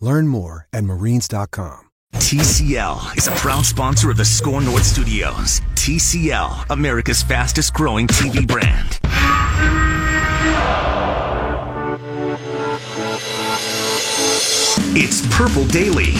Learn more at marines.com. TCL is a proud sponsor of the SKOR North Studios. TCL, America's fastest growing TV brand. It's Purple Daily.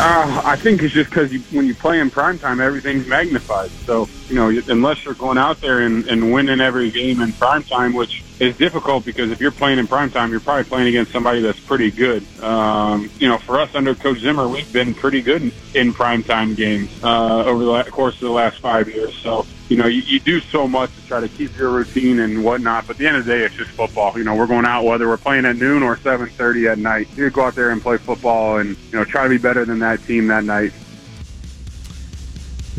Uh, I think it's just because you, when you play in primetime, everything's magnified. So, you know, unless you're going out there and, and winning every game in primetime, which is difficult because if you're playing in primetime, you're probably playing against somebody that's pretty good. Um, you know, for us under Coach Zimmer, we've been pretty good in, in primetime games uh, over the course of the last five years. So, you know, you, you do so much to try to keep your routine and whatnot. But at the end of the day, it's just football. You know, we're going out whether we're playing at noon or 7:30 at night. You go out there and play football, and you know, try to be better than that team that night.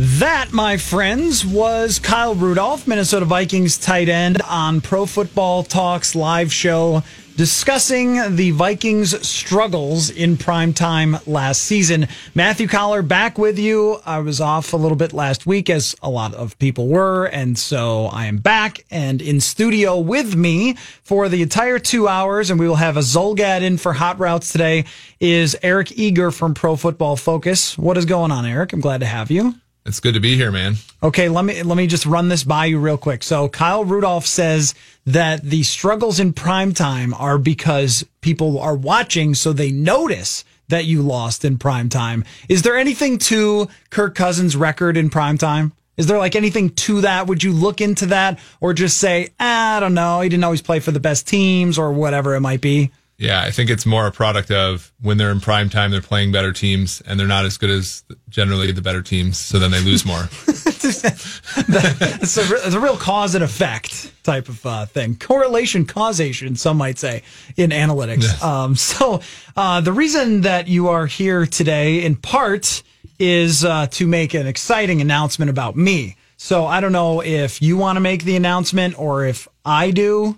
That, my friends, was Kyle Rudolph, Minnesota Vikings tight end, on Pro Football Talks live show discussing the Vikings' struggles in prime time last season. Matthew Coller back with you. I was off a little bit last week, as a lot of people were, and so I am back and in studio with me for the entire two hours, and we will have a Zulgad in for Hot Routes today, is Eric Eager from Pro Football Focus. What is going on, Eric? I'm glad to have you. It's good to be here, man. Okay, let me let me just run this by you real quick. So Kyle Rudolph says that the struggles in prime time are because people are watching so they notice that you lost in prime time. Is there anything to Kirk Cousins' record in prime time? Is there like anything to that? Would you look into that or just say, ah, I don't know, he didn't always play for the best teams or whatever it might be? Yeah, I think it's more a product of when they're in prime time, they're playing better teams, and they're not as good as generally the better teams. So then they lose more. it's, a, it's, a, real cause and effect type of uh, thing. Correlation, causation, some might say in analytics. Yes. Um, so uh, the reason that you are here today, in part, is uh, to make an exciting announcement about me. So I don't know if you want to make the announcement or if I do.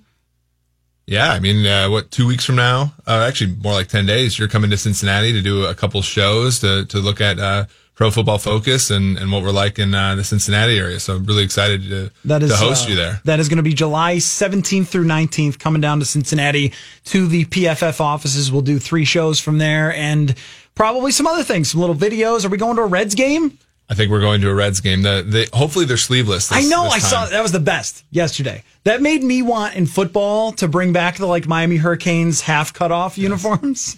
Yeah, I mean, uh, what two weeks from now? Uh, actually, more like ten days. You're coming to Cincinnati to do a couple shows to to look at uh, Pro Football Focus and, and what we're like in uh, the Cincinnati area. So I'm really excited to that is, to host you there. That is going to be July 17th through 19th. Coming down to Cincinnati to the PFF offices. We'll do three shows from there and probably some other things, some little videos. Are we going to a Reds game? I think we're going to a Reds game. The, the hopefully they're sleeveless. This, I know. I saw that was the best yesterday. That made me want in football to bring back the like Miami Hurricanes half cut off yes. uniforms.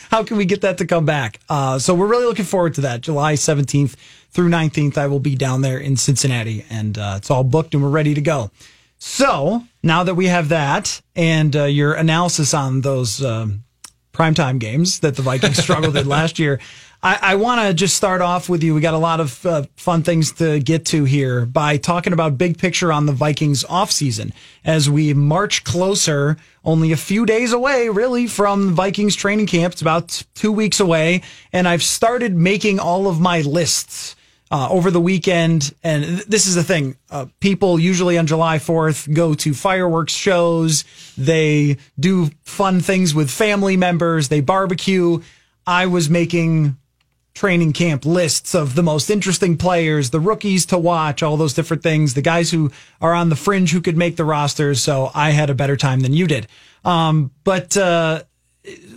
How can we get that to come back? Uh, so we're really looking forward to that. July seventeenth through nineteenth, I will be down there in Cincinnati, and uh, it's all booked and we're ready to go. So now that we have that and uh, your analysis on those um, primetime games that the Vikings struggled in last year. I, I want to just start off with you. We got a lot of uh, fun things to get to here by talking about big picture on the Vikings offseason as we march closer, only a few days away, really, from Vikings training camp. It's about two weeks away. And I've started making all of my lists. Uh, over the weekend. And this is the thing. Uh, people usually on July 4th go to fireworks shows. They do fun things with family members. They barbecue. I was making training camp lists of the most interesting players, the rookies to watch, all those different things, the guys who are on the fringe who could make the rosters. So I had a better time than you did. Um, but uh,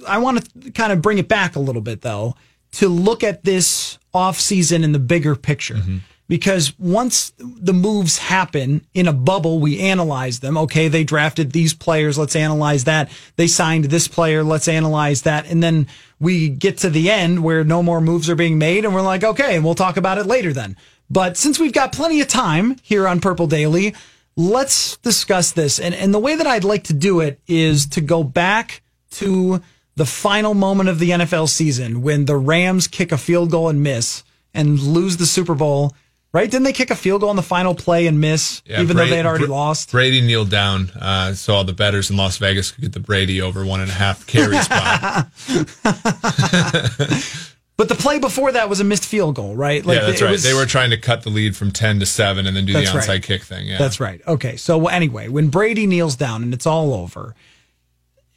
I want to kind of bring it back a little bit, though, to look at this offseason in the bigger picture. Mm-hmm. Because once the moves happen in a bubble, we analyze them. Okay, they drafted these players. Let's analyze that. They signed this player. Let's analyze that. And then we get to the end where no more moves are being made and we're like, okay, and we'll talk about it later then. But since we've got plenty of time here on Purple Daily, let's discuss this. And, and the way that I'd like to do it is to go back to the final moment of the NFL season when the Rams kick a field goal and miss and lose the Super Bowl. Right? Didn't they kick a field goal on the final play and miss, Yeah, even Brady- though they had already Br- lost? Brady kneeled down uh, so all the betters in Las Vegas could get the Brady over one and a half carry spot. But the play before that was a missed field goal, right? yeah, that's right. was- they were trying to cut the lead from 10 to 7 and then do the That's right. onside kick thing. Yeah. That's right. Okay. So anyway, when Brady kneels down and it's all over,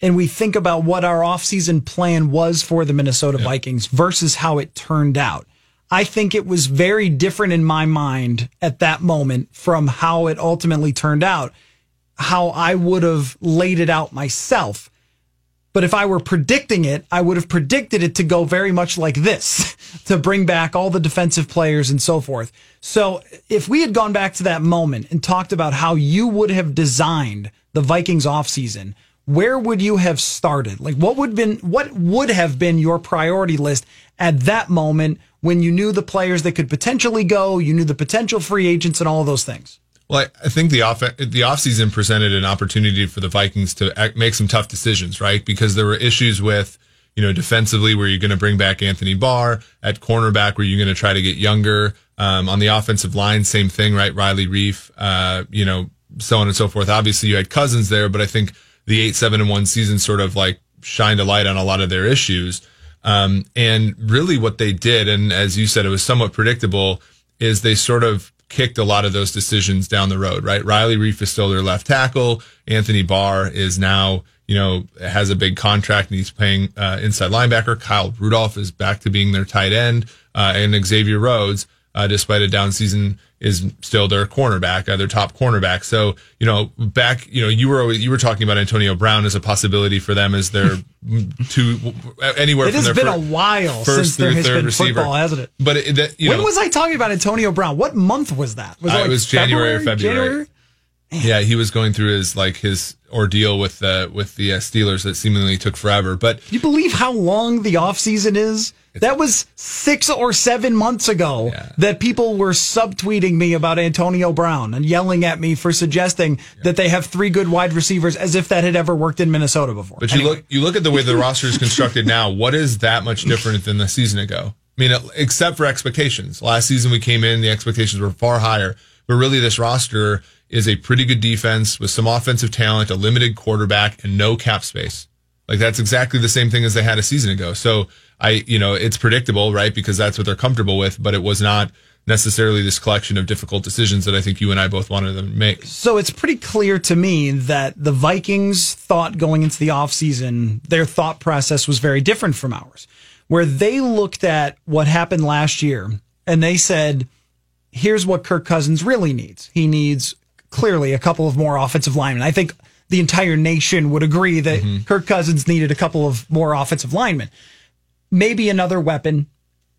and we think about what our offseason plan was for the Minnesota Vikings versus how it turned out, I think it was very different in my mind at that moment from how it ultimately turned out, how I would have laid it out myself. But if I were predicting it, I would have predicted it to go very much like this to bring back all the defensive players and so forth. So if we had gone back to that moment and talked about how you would have designed the Vikings offseason, where would you have started? Like what would been what would have been your priority list at that moment when you knew the players that could potentially go, you knew the potential free agents and all of those things? Well, I think the off the offseason presented an opportunity for the Vikings to make some tough decisions, right? Because there were issues with, you know, defensively where you're going to bring back Anthony Barr at cornerback, where you're going to try to get younger. Um, on the offensive line, same thing, right? Riley Reiff, uh, you know, so on and so forth. Obviously, you had Cousins there, but I think the eight, seven, and one season sort of like shined a light on a lot of their issues. Um, and really what they did, and as you said, it was somewhat predictable, is they sort of kicked a lot of those decisions down the road, right? Riley Reiff is still their left tackle. Anthony Barr is now, you know, has a big contract and he's playing uh, inside linebacker. Kyle Rudolph is back to being their tight end. Uh, and Xavier Rhodes, uh, despite a down season, is still their cornerback, uh, their top cornerback. So, you know, back, you know, you were always, you were talking about Antonio Brown as a possibility for them as their two anywhere It has been fir- a while since there has been receiver. football, hasn't it? But it, that, when know, was I talking about Antonio Brown? What month was that? Was Uh, like it was January or February. January? Yeah, he was going through his like his ordeal with the with the uh, Steelers that seemingly took forever. But You believe how long the offseason is? That was six or seven months ago Yeah. that people were subtweeting me about Antonio Brown and yelling at me for suggesting that they have three good wide receivers as if that had ever worked in Minnesota before. but you look you look at the way the roster is constructed now. What is that much different than the season ago? I mean, except for expectations. Last season we came in, the expectations were far higher. But really, this roster is a pretty good defense with some offensive talent, a limited quarterback, and no cap space. Like that's exactly the same thing as they had a season ago. So I, you know, it's predictable, right? Because that's what they're comfortable with, but it was not necessarily this collection of difficult decisions that I think you and I both wanted them to make. So it's pretty clear to me that the Vikings thought going into the offseason, their thought process was very different from ours, where they looked at what happened last year and they said, here's what Kirk Cousins really needs. He needs clearly a couple of more offensive linemen. I think the entire nation would agree that mm-hmm. Kirk Cousins needed a couple of more offensive linemen, maybe another weapon.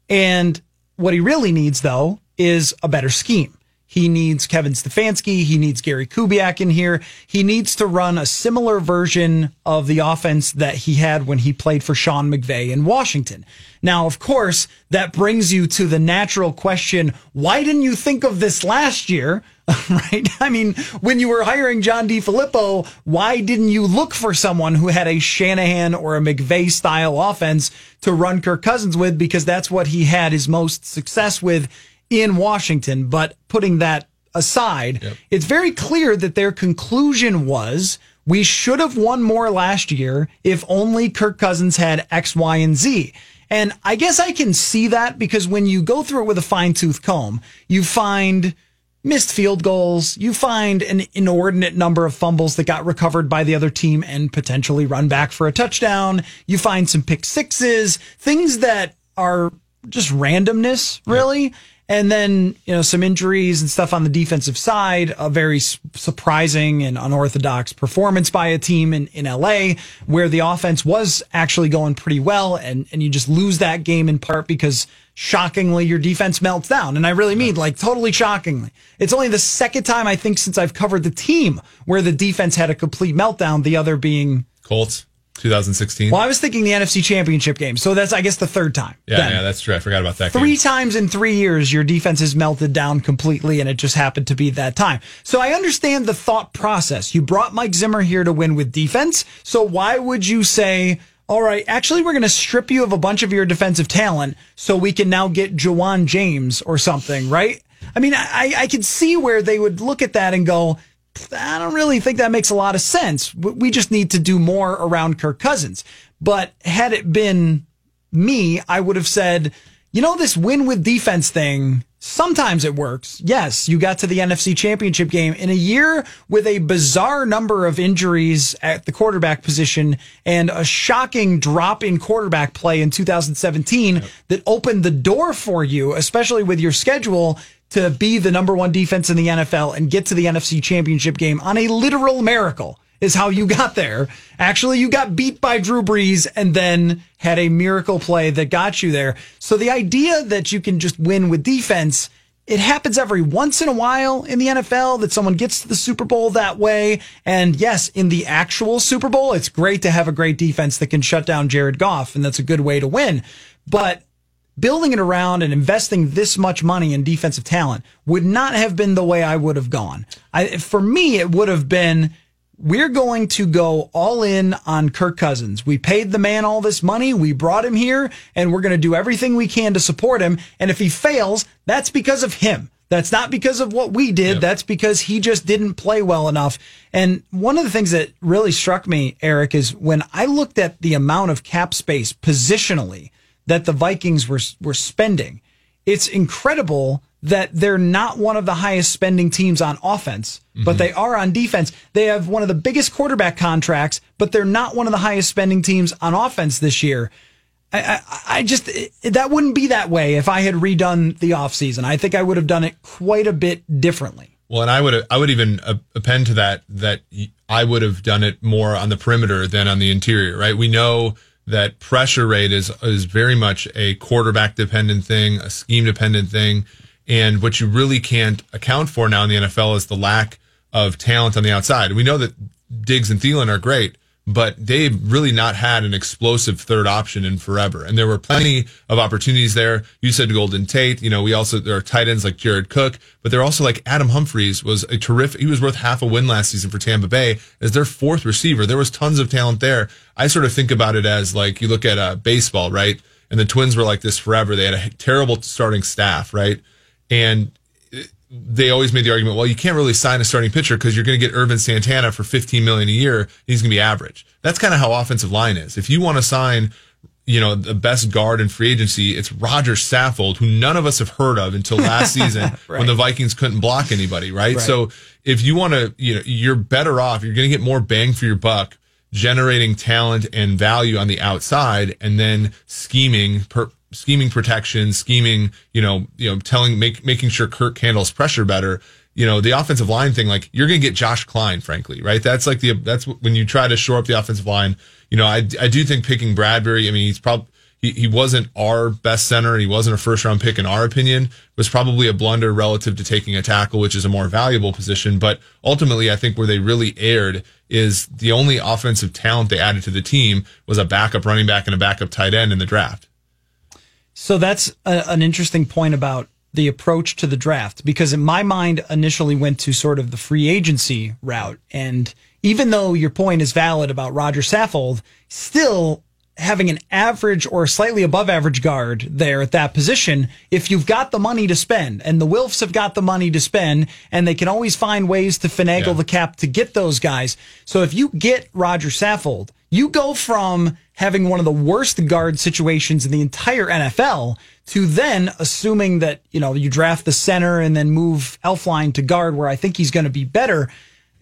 And what he really needs, though, is a better scheme. He needs Kevin Stefanski. He needs Gary Kubiak in here. He needs to run a similar version of the offense that he had when he played for Sean McVay in Washington. Now, of course, that brings you to the natural question why didn't you think of this last year? right? I mean, when you were hiring John DeFilippo, why didn't you look for someone who had a Shanahan or a McVay style offense to run Kirk Cousins with? Because that's what he had his most success with in Washington. But putting that aside, it's very clear that their conclusion was we should have won more last year if only Kirk Cousins had X, Y, and Z. And I guess I can see that because when you go through it with a fine tooth comb, you find missed field goals. You find an inordinate number of fumbles that got recovered by the other team and potentially run back for a touchdown. You find some pick sixes, things that are just randomness, really. And then, you know, some injuries and stuff on the defensive side, a very surprising and unorthodox performance by a team in, in LA where the offense was actually going pretty well. And, and you just lose that game in part because shockingly your defense melts down. And I really mean like totally shockingly. It's only the second time I think since I've covered the team where the defense had a complete meltdown, the other being Colts. 2016. Well, I was thinking the NFC Championship game. So that's, I guess, the third time. Yeah, then. yeah, that's true. I forgot about that. Three game. times in three years, your defense has melted down completely, and it just happened to be that time. So I understand the thought process. You brought Mike Zimmer here to win with defense. So why would you say, all right, actually, we're going to strip you of a bunch of your defensive talent so we can now get Ja'Wuan James or something, right? I mean, I, I could see where they would look at that and go, I don't really think that makes a lot of sense. We just need to do more around Kirk Cousins. But had it been me, I would have said, you know, this win with defense thing, sometimes it works. Yes, you got to the NFC championship game in a year with a bizarre number of injuries at the quarterback position and a shocking drop in quarterback play in 2017 yep. that opened the door for you, especially with your schedule to be the number one defense in the NFL and get to the NFC championship game on a literal miracle is how you got there. Actually, you got beat by Drew Brees and then had a miracle play that got you there. So the idea that you can just win with defense, it happens every once in a while in the NFL that someone gets to the Super Bowl that way. And yes, in the actual Super Bowl, it's great to have a great defense that can shut down Jared Goff. And that's a good way to win. But building it around and investing this much money in defensive talent would not have been the way I would have gone. I, for me, it would have been, we're going to go all in on Kirk Cousins. We paid the man all this money. We brought him here and we're going to do everything we can to support him. And if he fails, that's because of him. That's not because of what we did. Yep. That's because he just didn't play well enough. And one of the things that really struck me, Eric, is when I looked at the amount of cap space positionally that the Vikings were were spending. It's incredible that they're not one of the highest spending teams on offense, mm-hmm. but they are on defense. They have one of the biggest quarterback contracts, but they're not one of the highest spending teams on offense this year. I, I, I just, it, that wouldn't be that way if I had redone the offseason. I think I would have done it quite a bit differently. Well, and I would, I would even append to that, that I would have done it more on the perimeter than on the interior, right? We know that pressure rate is is very much a quarterback dependent thing, a scheme dependent thing, and what you really can't account for now in the NFL is the lack of talent on the outside. We know that Diggs and Thielen are great, but they've really not had an explosive third option in forever. And there were plenty of opportunities there. You said Golden Tate. You know, we also, there are tight ends like Jared Cook, but they're also like Adam Humphries was a terrific, he was worth half a win last season for Tampa Bay as their fourth receiver. There was tons of talent there. I sort of think about it as like you look at uh, baseball, right? And the Twins were like this forever. They had a terrible starting staff, right? And they always made the argument, well, you can't really sign a starting pitcher because you're going to get Ervin Santana for 15 million a year. He's going to be average. That's kind of how offensive line is. If you want to sign, you know, the best guard in free agency, it's Roger Saffold, who none of us have heard of until last season right. when the Vikings couldn't block anybody, right? right? So if you want to, you know, you're better off. You're going to get more bang for your buck generating talent and value on the outside and then scheming per, scheming protection, scheming, you know, you know, telling, make, making sure Kirk handles pressure better. You know, the offensive line thing, like you're going to get Josh Kline, frankly, right? That's like the, that's when you try to shore up the offensive line. You know, I, I do think picking Bradbury, I mean, he's probably, he, he wasn't our best center he wasn't a first round pick in our opinion was probably a blunder relative to taking a tackle, which is a more valuable position. But ultimately, I think where they really erred is the only offensive talent they added to the team was a backup running back and a backup tight end in the draft. So that's a, an interesting point about the approach to the draft because in my mind initially went to sort of the free agency route. And even though your point is valid about Roger Saffold, still having an average or slightly above average guard there at that position, if you've got the money to spend, and the Wilfs have got the money to spend, and they can always find ways to finagle yeah. the cap to get those guys. So if you get Roger Saffold, you go from having one of the worst guard situations in the entire NFL to then assuming that, you know, you draft the center and then move Elflein to guard where I think he's going to be better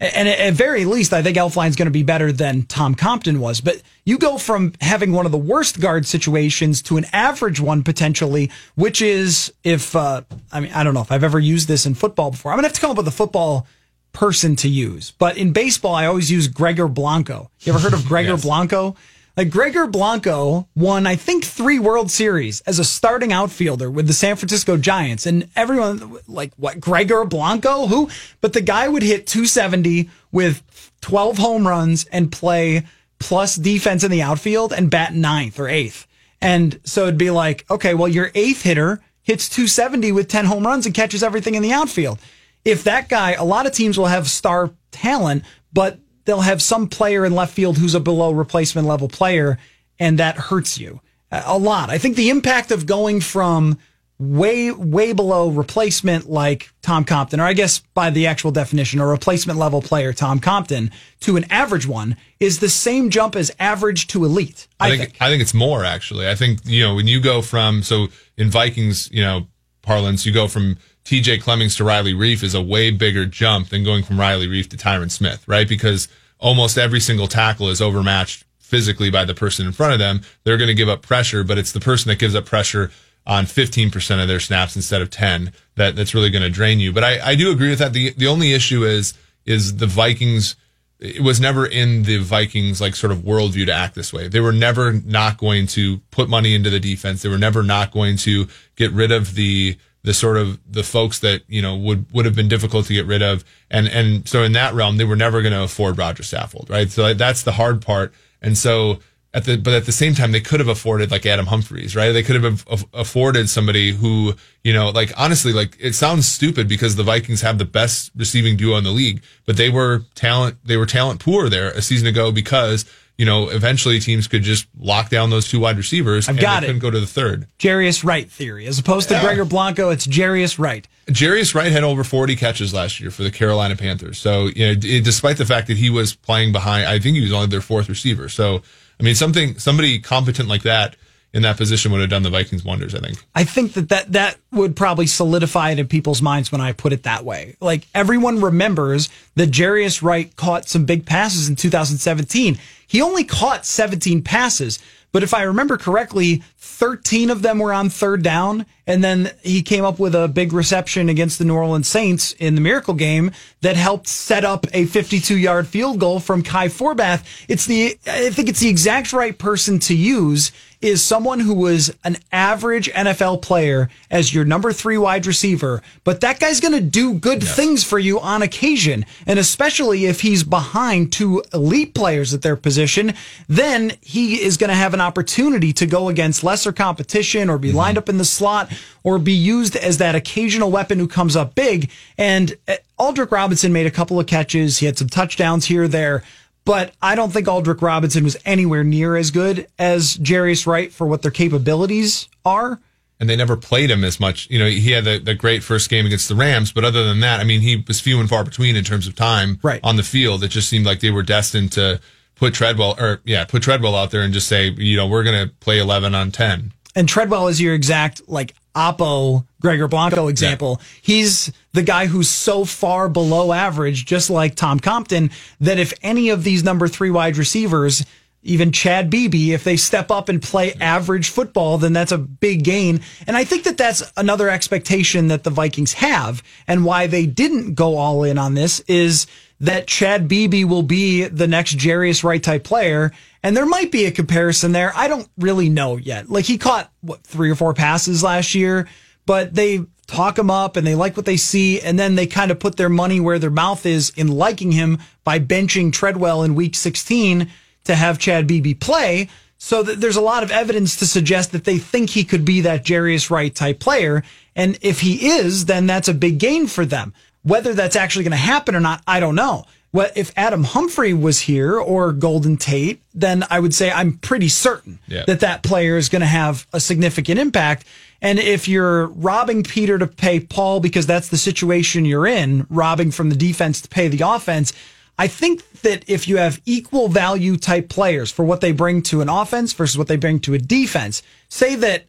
And at very least, I think Elflein's going to be better than Tom Compton was. But you go from having one of the worst guard situations to an average one potentially, which is if, uh, I mean, I don't know if I've ever used this in football before. I'm going to have to come up with a football person to use. But in baseball, I always use Gregor Blanco. You ever heard of Gregor yes. Blanco? Like Gregor Blanco won, I think, three World Series as a starting outfielder with the San Francisco Giants. And everyone, like, what, Gregor Blanco? Who? But the guy would hit 270 with 12 home runs and play plus defense in the outfield and bat ninth or eighth. And so it'd be like, okay, well, your eighth hitter hits 270 with 10 home runs and catches everything in the outfield. If that guy, a lot of teams will have star talent, but they'll have some player in left field who's a below replacement level player, and that hurts you uh, a lot. I think the impact of going from way, way below replacement like Tom Compton, or I guess by the actual definition, a replacement level player, Tom Compton, to an average one is the same jump as average to elite. I, I think, think. I think it's more actually. I think, you know, when you go from, so in Vikings, you know, parlance, you go from TJ Clemmings to Riley Reiff is a way bigger jump than going from Riley Reiff to Tyron Smith, right? Because almost every single tackle is overmatched physically by the person in front of them. They're going to give up pressure, but it's the person that gives up pressure on 15% of their snaps instead of 10 that that's really going to drain you. But I, I do agree with that. The, the only issue is, is the Vikings, it was never in the Vikings like sort of worldview to act this way. They were never not going to put money into the defense. They were never not going to get rid of the, the sort of the folks that you know would would have been difficult to get rid of, and and so in that realm they were never going to afford Roger Saffold, right? So that's the hard part, and so at the but at the same time they could have afforded like Adam Humphries, right? They could have afforded somebody who you know like honestly like it sounds stupid because the Vikings have the best receiving duo in the league, but they were talent they were talent poor there a season ago because you know, eventually teams could just lock down those two wide receivers. I've got it. Couldn't go to the third. Jarius Wright theory, as opposed to yeah. Gregor Blanco, it's Jarius Wright. Jarius Wright had over 40 catches last year for the Carolina Panthers. So, you know, despite the fact that he was playing behind, I think he was only their fourth receiver. So, I mean, something somebody competent like that in that position would have done the Vikings wonders, I think. I think that that, that would probably solidify it in people's minds when I put it that way. Like everyone remembers that Jarius Wright caught some big passes in 2017. He only caught 17 passes, but if I remember correctly, 13 of them were on third down. And then he came up with a big reception against the New Orleans Saints in the miracle game that helped set up a 52 yard field goal from Kai Forbath. It's the, I think it's the exact right person to use is someone who was an average NFL player as your number three wide receiver, but that guy's going to do good yes. things for you on occasion. And especially if he's behind two elite players at their position, then he is going to have an opportunity to go against lesser competition or be mm-hmm. lined up in the slot or be used as that occasional weapon who comes up big. And uh, Aldrick Robinson made a couple of catches. He had some touchdowns here or there but I don't think Aldrick Robinson was anywhere near as good as Jarius Wright for what their capabilities are. And they never played him as much. You know, he had the, the great first game against the Rams, but other than that, I mean, he was few and far between in terms of time right. on the field. It just seemed like they were destined to put Treadwell or yeah, put Treadwell out there and just say, you know, we're going to play 11 on 10. And Treadwell is your exact like Oppo Gregor Blanco example. Yeah. He's the guy who's so far below average, just like Tom Compton, that if any of these number three wide receivers, even Chad Beebe, if they step up and play average football, then that's a big gain. And I think that that's another expectation that the Vikings have and why they didn't go all in on this is that Chad Beebe will be the next Jarius Wright type player. And there might be a comparison there. I don't really know yet. Like he caught what three or four passes last year, but they talk him up and they like what they see. And then they kind of put their money where their mouth is in liking him by benching Treadwell in week 16 to have Chad Beebe play. So there's a lot of evidence to suggest that they think he could be that Jarius Wright type player. And if he is, then that's a big gain for them. Whether that's actually going to happen or not, I don't know. Well, if Adam Humphrey was here or Golden Tate, then I would say I'm pretty certain yeah. that that player is going to have a significant impact. And if you're robbing Peter to pay Paul because that's the situation you're in, robbing from the defense to pay the offense, I think that if you have equal value type players for what they bring to an offense versus what they bring to a defense, say that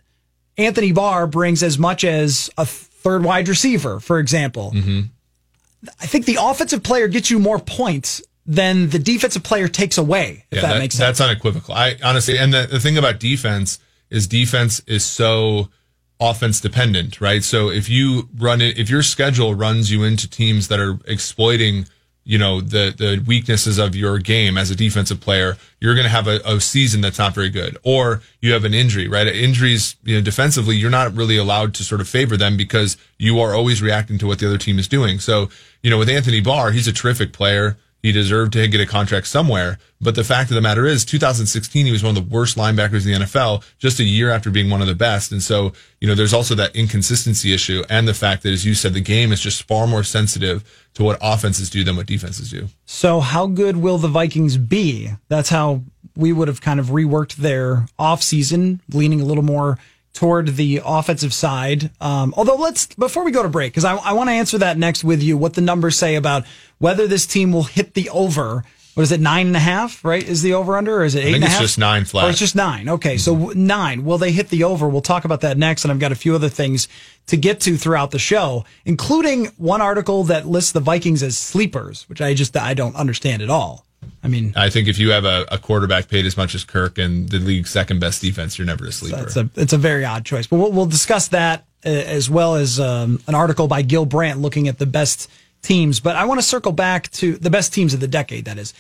Anthony Barr brings as much as a third wide receiver, for example. Mm-hmm I think the offensive player gets you more points than the defensive player takes away. If Yeah, that, that- makes sense. That's unequivocal. I honestly, and the, the thing about defense is defense is so offense dependent, right? So if you run it, if your schedule runs you into teams that are exploiting, you know, the, the weaknesses of your game as a defensive player, you're going to have a, a season that's not very good. Or you have an injury, right? Injuries, you know, defensively, you're not really allowed to sort of favor them because you are always reacting to what the other team is doing. So, you know, with Anthony Barr, he's a terrific player. He deserved to get a contract somewhere. But the fact of the matter is, 2016, he was one of the worst linebackers in the NFL just a year after being one of the best. And so, you know, there's also that inconsistency issue and the fact that, as you said, the game is just far more sensitive to what offenses do than what defenses do. So, how good will the Vikings be? That's how we would have kind of reworked their offseason, leaning a little more toward the offensive side. Um, although, let's, before we go to break, because I, I want to answer that next with you, what the numbers say about whether this team will hit the over. What is it, nine and a half, right? Is the over under, or is it eight I think and a it's half? just nine flat. Or it's just nine. Okay, so nine. Will they hit the over? We'll talk about that next, and I've got a few other things to get to throughout the show, including one article that lists the Vikings as sleepers, which I just I don't understand at all. I mean, I think if you have a, a quarterback paid as much as Kirk and the league's second best defense, you're never a sleeper. it's a it's a very odd choice. But we'll, we'll discuss that uh, as well as um, an article by Gil Brandt looking at the best teams. But I want to circle back to the best teams of the decade. That is,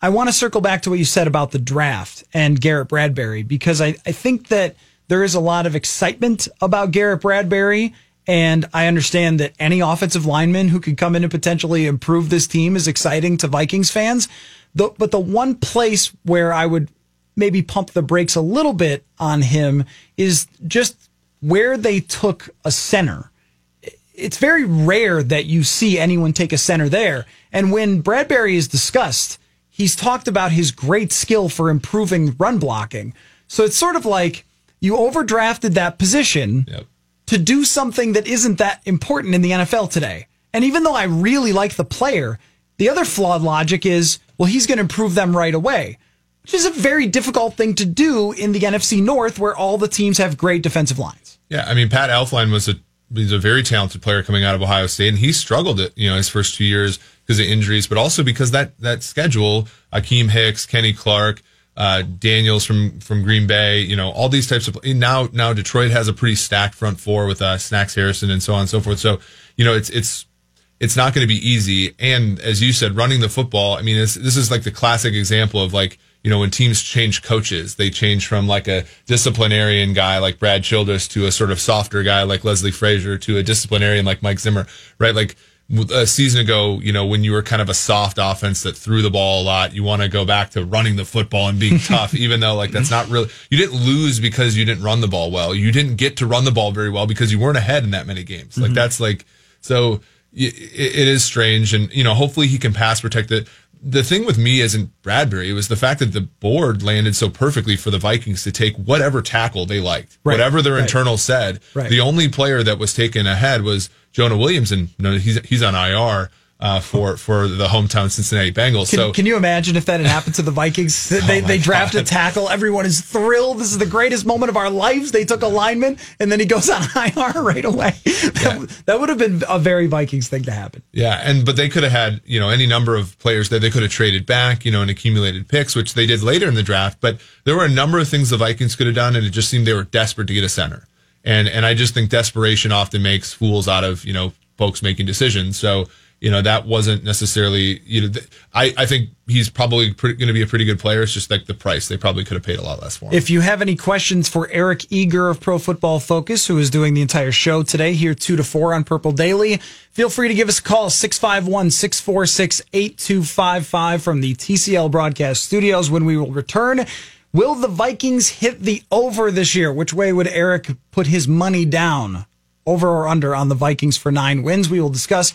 I want to circle back to what you said about the draft and Garrett Bradbury because I, I think that there is a lot of excitement about Garrett Bradbury. And I understand that any offensive lineman who could come in and potentially improve this team is exciting to Vikings fans. The, but the one place where I would maybe pump the brakes a little bit on him is just where they took a center. It's very rare that you see anyone take a center there. And when Bradbury is discussed, he's talked about his great skill for improving run blocking. So it's sort of like you overdrafted that position Yep. to do something that isn't that important in the NFL today. And even though I really like the player, the other flawed logic is, well, he's going to improve them right away, which is a very difficult thing to do in the NFC North where all the teams have great defensive lines. Yeah, I mean Pat Elflein was a he's a very talented player coming out of Ohio State, and he struggled it you know his first two years because of injuries, but also because that that schedule, Akiem Hicks, Kenny Clark, uh, Daniels from from Green Bay, you know all these types of now now Detroit has a pretty stacked front four with uh, Snacks Harrison and so on and so forth. So you know it's it's it's not going to be easy. And as you said, running the football, I mean, this, this is like the classic example of like, you know, when teams change coaches, they change from like a disciplinarian guy like Brad Childress to a sort of softer guy like Leslie Frazier to a disciplinarian like Mike Zimmer, right? Like a season ago, you know, when you were kind of a soft offense that threw the ball a lot, you want to go back to running the football and being tough, even though like that's not really, you didn't lose because you didn't run the ball well. You didn't get to run the ball very well because you weren't ahead in that many games. Like mm-hmm. that's like, so it, it is strange. And, you know, hopefully he can pass protect it. The thing with me isn't Bradbury. It was the fact that the board landed so perfectly for the Vikings to take whatever tackle they liked, Right. whatever their Right. internal said. Right. The only player that was taken ahead was Jonah Williams, and you know, he's he's on IR uh, for for the hometown Cincinnati Bengals. Can, so can you imagine if that had happened to the Vikings? They, they draft a tackle. Everyone is thrilled. This is the greatest moment of our lives. They took a lineman, and then he goes on IR right away. That, that would have been a very Vikings thing to happen. Yeah, and but they could have had you know any number of players that they could have traded back, you know, and accumulated picks, which they did later in the draft. But there were a number of things the Vikings could have done, and it just seemed they were desperate to get a center. And and I just think desperation often makes fools out of you know folks making decisions. So you know that wasn't necessarily you know th- I I think he's probably going to be a pretty good player. It's just like the price they probably could have paid a lot less for him. If you have any questions for Eric Eager of Pro Football Focus, who is doing the entire show today, here 2 to 4 on Purple Daily, feel free to give us a call, 651 646 8255 from the TCL broadcast studios when we will return. Will the Vikings hit the over this year? Which way would Eric put his money down? Over or under on the Vikings for nine wins? We will discuss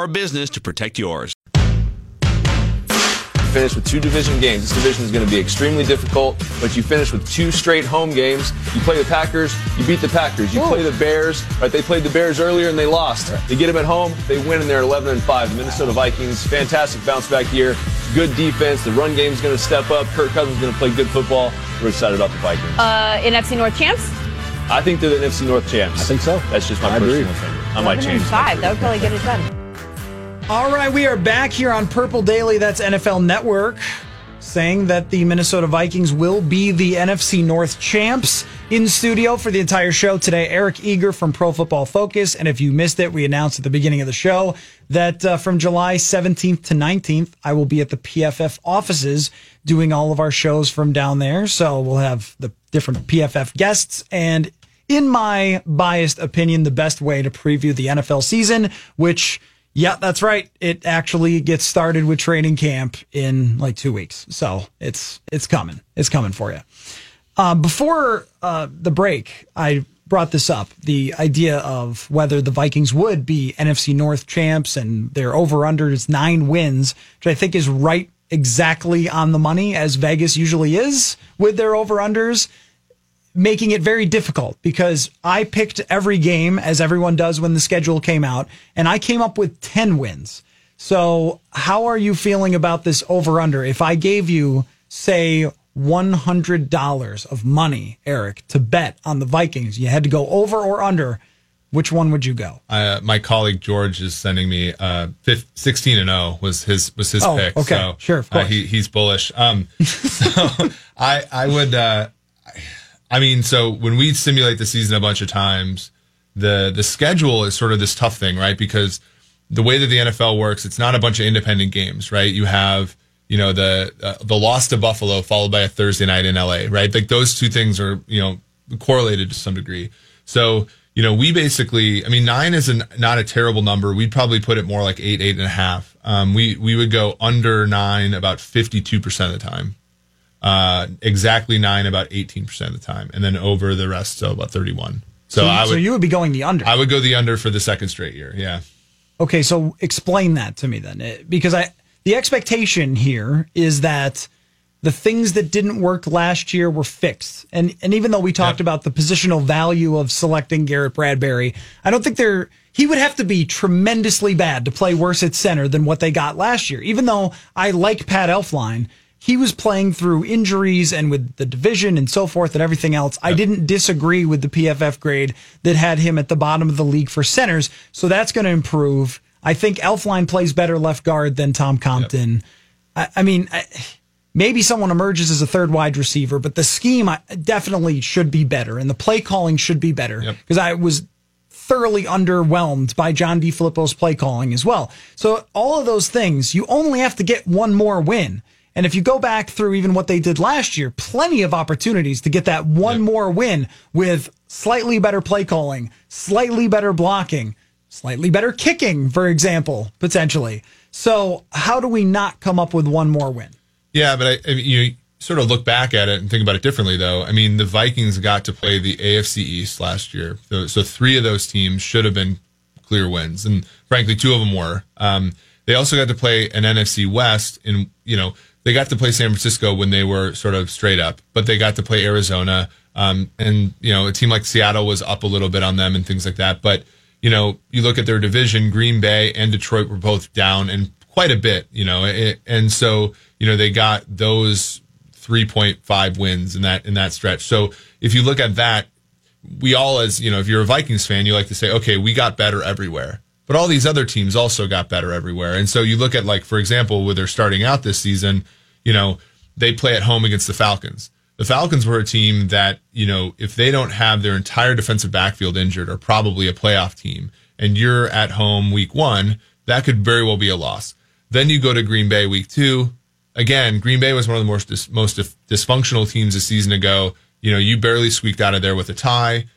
business to protect yours finish with two division games. This division is going to be extremely difficult, but you finish with two straight home games. You play the Packers, you beat the Packers. You Ooh. play the Bears, right? They played the Bears earlier and they lost. They get them at home, they win, and they're 11 and 5. The Minnesota Vikings, fantastic bounce back year. Good defense. The run game is going to step up. Kirk Cousins is going to play good football. We're excited about the Vikings. Uh, NFC North champs? I think they're the NFC North champs. I think so. That's just my I personal agree. opinion. I might change. Five. That would probably get it done. All right, we are back here on Purple Daily. That's NFL Network saying that the Minnesota Vikings will be the NFC North champs. In studio for the entire show today, Eric Eager from Pro Football Focus. And if you missed it, we announced at the beginning of the show that uh, from July 17th to 19th, I will be at the PFF offices doing all of our shows from down there. So we'll have the different PFF guests and in my biased opinion, the best way to preview the NFL season, which yeah, that's right. It actually gets started with training camp in like two weeks. So it's it's coming. It's coming for you. Uh, before uh, the break, I brought this up the idea of whether the Vikings would be NFC North champs and their over under is nine wins, which I think is right exactly on the money as Vegas usually is with their over unders making it very difficult because I picked every game as everyone does when the schedule came out, and I came up with 10 wins. So, how are you feeling about this over under? If I gave you, say, $100 of money, Eric, to bet on the Vikings, you had to go over or under. Which one would you go? Uh, my colleague George is sending me uh, 15, 16 and 0 was his was his oh, pick. Okay, so, sure, of course. Uh, he, he's bullish. Um, so I I would uh, I mean, so when we simulate the season a bunch of times, the the schedule is sort of this tough thing, right? Because the way that the NFL works, it's not a bunch of independent games, right? You have you know the uh, the loss to Buffalo followed by a Thursday night in LA, right? Like those two things are you know correlated to some degree. So you know we basically, I mean, nine is an, not a terrible number. We'd probably put it more like eight, eight and a half. Um, we we would go under nine about fifty two percent of the time uh, exactly nine about 18% of the time, and then over the rest, so about 31. So, so, I would, so you would be going the under. I would go the under for the second straight year. Yeah. Okay, so explain that to me then, because I the expectation here is that the things that didn't work last year were fixed, and and even though we talked yep. about the positional value of selecting Garrett Bradbury, I don't think they're he would have to be tremendously bad to play worse at center than what they got last year. Even though I like Pat Elflein, he was playing through injuries and with the division and so forth and everything else. I didn't disagree with the PFF grade that had him at the bottom of the league for centers. So that's going to improve. I think Elflein plays better left guard than Tom Compton. Yep. I, I, mean, I, maybe someone emerges as a third wide receiver, but the scheme definitely should be better and the play calling should be better because yep. I was thoroughly underwhelmed by John DeFilippo's play calling as well. So all of those things, you only have to get one more win. And if you go back through even what they did last year, plenty of opportunities to get that one more win with slightly better play calling, slightly better blocking, slightly better kicking, for example, potentially. So, how do we not come up with one more win? Yeah, but I, I mean, you sort of look back at it and think about it differently, though. I mean, the Vikings got to play the AFC East last year, so, so three of those teams should have been clear wins, and frankly, two of them were. Um, they also got to play an NFC West, and you know they got to play San Francisco when they were sort of straight up, but they got to play Arizona. Um, and, you know, a team like Seattle was up a little bit on them and things like that. But, you know, you look at their division, Green Bay and Detroit were both down and quite a bit, you know, it, and so, you know, they got those 3.5 wins in that, in that stretch. So if you look at that, we all, as, you know, if you're a Vikings fan, you like to say, okay, we got better everywhere. But all these other teams also got better everywhere. And so you look at like, for example, where they're starting out this season, you know, they play at home against the Falcons. The Falcons were a team that, you know, if they don't have their entire defensive backfield injured, are probably a playoff team. And you're at home week one, that could very well be a loss. Then you go to Green Bay week two. Again, Green Bay was one of the most most dysfunctional teams a season ago. You know, you barely squeaked out of there with a tie.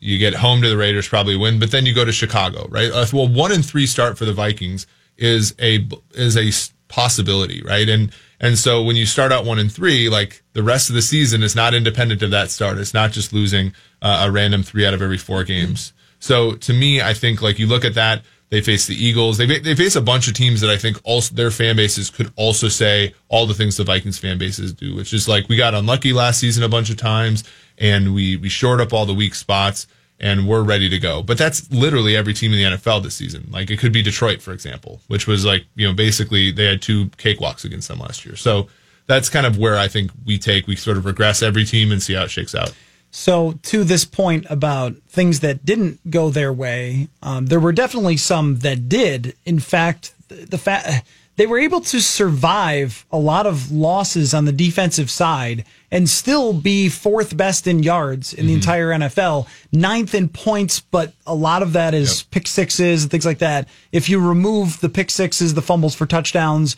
You get home to the Raiders, probably win, but then you go to Chicago, right? Uh, well, one and three start for the Vikings is a is a possibility, right? And and so when you start out one and three, like the rest of the season is not independent of that start. It's not just losing uh, a random three out of every four games. So to me, I think like you look at that, they face the Eagles. They they face a bunch of teams that I think also their fan bases could also say all the things the Vikings fan bases do, which is like we got unlucky last season a bunch of times, and we we shored up all the weak spots, and we're ready to go. But that's literally every team in the NFL this season. Like it could be Detroit, for example, which was like you know basically they had two cakewalks against them last year. So that's kind of where I think we take we sort of regress every team and see how it shakes out. So, to this point about things that didn't go their way, um, there were definitely some that did. In fact, the, the fact they were able to survive a lot of losses on the defensive side and still be fourth best in yards in the entire NFL, ninth in points, but a lot of that is pick sixes and things like that. If you remove the pick sixes, the fumbles for touchdowns,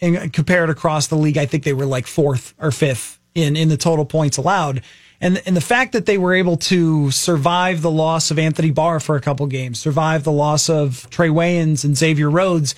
and compare it across the league, I think they were like fourth or fifth in in the total points allowed. And and the fact that they were able to survive the loss of Anthony Barr for a couple games, survive the loss of Trae Waynes and Xavier Rhodes,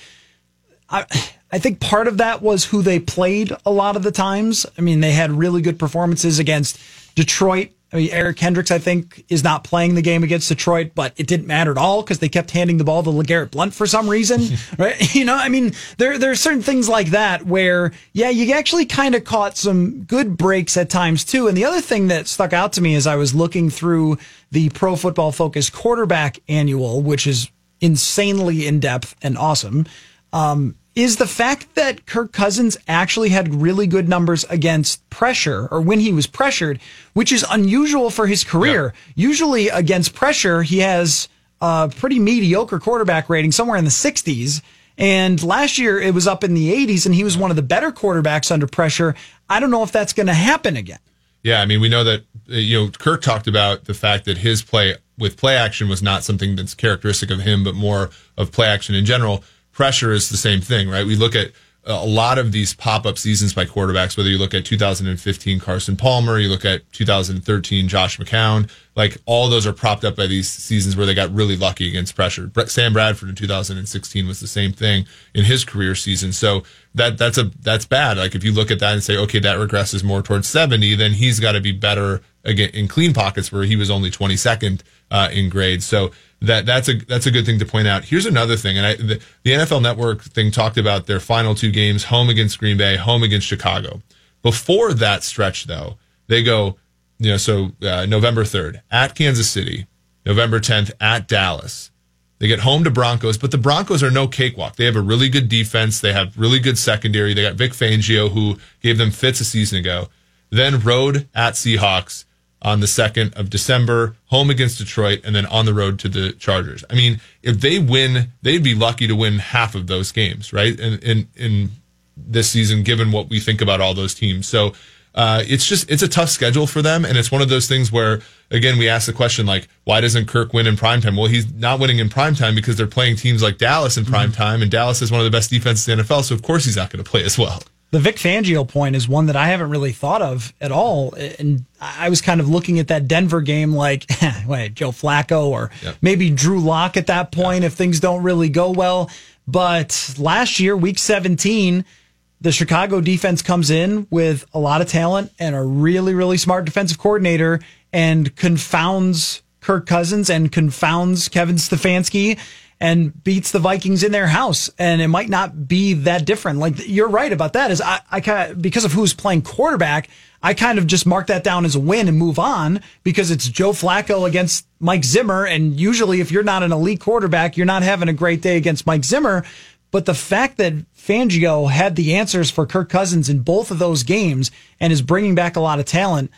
I I think part of that was who they played a lot of the times. I mean, they had really good performances against Detroit. I mean, Eric Kendricks, I think, is not playing the game against Detroit, but it didn't matter at all because they kept handing the ball to LeGarrette Blunt for some reason, right? You know, I mean, there there are certain things like that where, yeah, you actually kind of caught some good breaks at times too. And the other thing that stuck out to me as I was looking through the Pro Football Focus quarterback annual, which is insanely in depth and awesome, um, is the fact that Kirk Cousins actually had really good numbers against pressure or when he was pressured, which is unusual for his career. Usually against pressure, he has a pretty mediocre quarterback rating, somewhere in the 60s. And last year it was up in the 80s, and he was one of the better quarterbacks under pressure. I don't know if that's going to happen again. Yeah, I mean, we know that uh, you know Kirk talked about the fact that his play with play action was not something that's characteristic of him, but more of play action in general. Pressure is the same thing, right? We look at uh, a lot of these pop-up seasons by quarterbacks, whether you look at 2015 Carson Palmer, you look at 2013 Josh McCown, like all those are propped up by these seasons where they got really lucky against pressure. Sam Bradford in 2016 was the same thing in his career season. So that that's a that's bad. Like if you look at that and say, okay, that regresses more towards 70, then he's got to be better again in clean pockets where he was only 22nd uh, in grade. So that that's a that's a good thing to point out. Here's another thing, and I, the, the NFL Network thing talked about their final two games: home against Green Bay, home against Chicago. Before that stretch, though, they go, you know, so uh, November third at Kansas City, November 10th at Dallas. They get home to Broncos, but the Broncos are no cakewalk. They have a really good defense. They have really good secondary. They got Vic Fangio, who gave them fits a season ago. Then road at Seahawks on the 2nd of December, home against Detroit, and then on the road to the Chargers. I mean, if they win, they'd be lucky to win half of those games, right? In, in, in this season, given what we think about all those teams. So, uh, it's just, it's a tough schedule for them. And it's one of those things where, again, we ask the question, like, why doesn't Kirk win in primetime? Well, he's not winning in primetime because they're playing teams like Dallas in primetime, and Dallas is one of the best defenses in the NFL. So, of course, he's not going to play as well. The Vic Fangio point is one that I haven't really thought of at all. And I was kind of looking at that Denver game like, wait, Joe Flacco or Yep. maybe Drew Lock at that point if things don't really go well. But last year, week 17, the Chicago defense comes in with a lot of talent and a really, really smart defensive coordinator and confounds Kirk Cousins and confounds Kevin Stefanski and beats the Vikings in their house. And it might not be that different. Like you're right about that. Is I, I kind of, because of who's playing quarterback, I kind of just mark that down as a win and move on because it's Joe Flacco against Mike Zimmer. And usually, if you're not an elite quarterback, you're not having a great day against Mike Zimmer. But the fact that Fangio had the answers for Kirk Cousins in both of those games and is bringing back a lot of talent,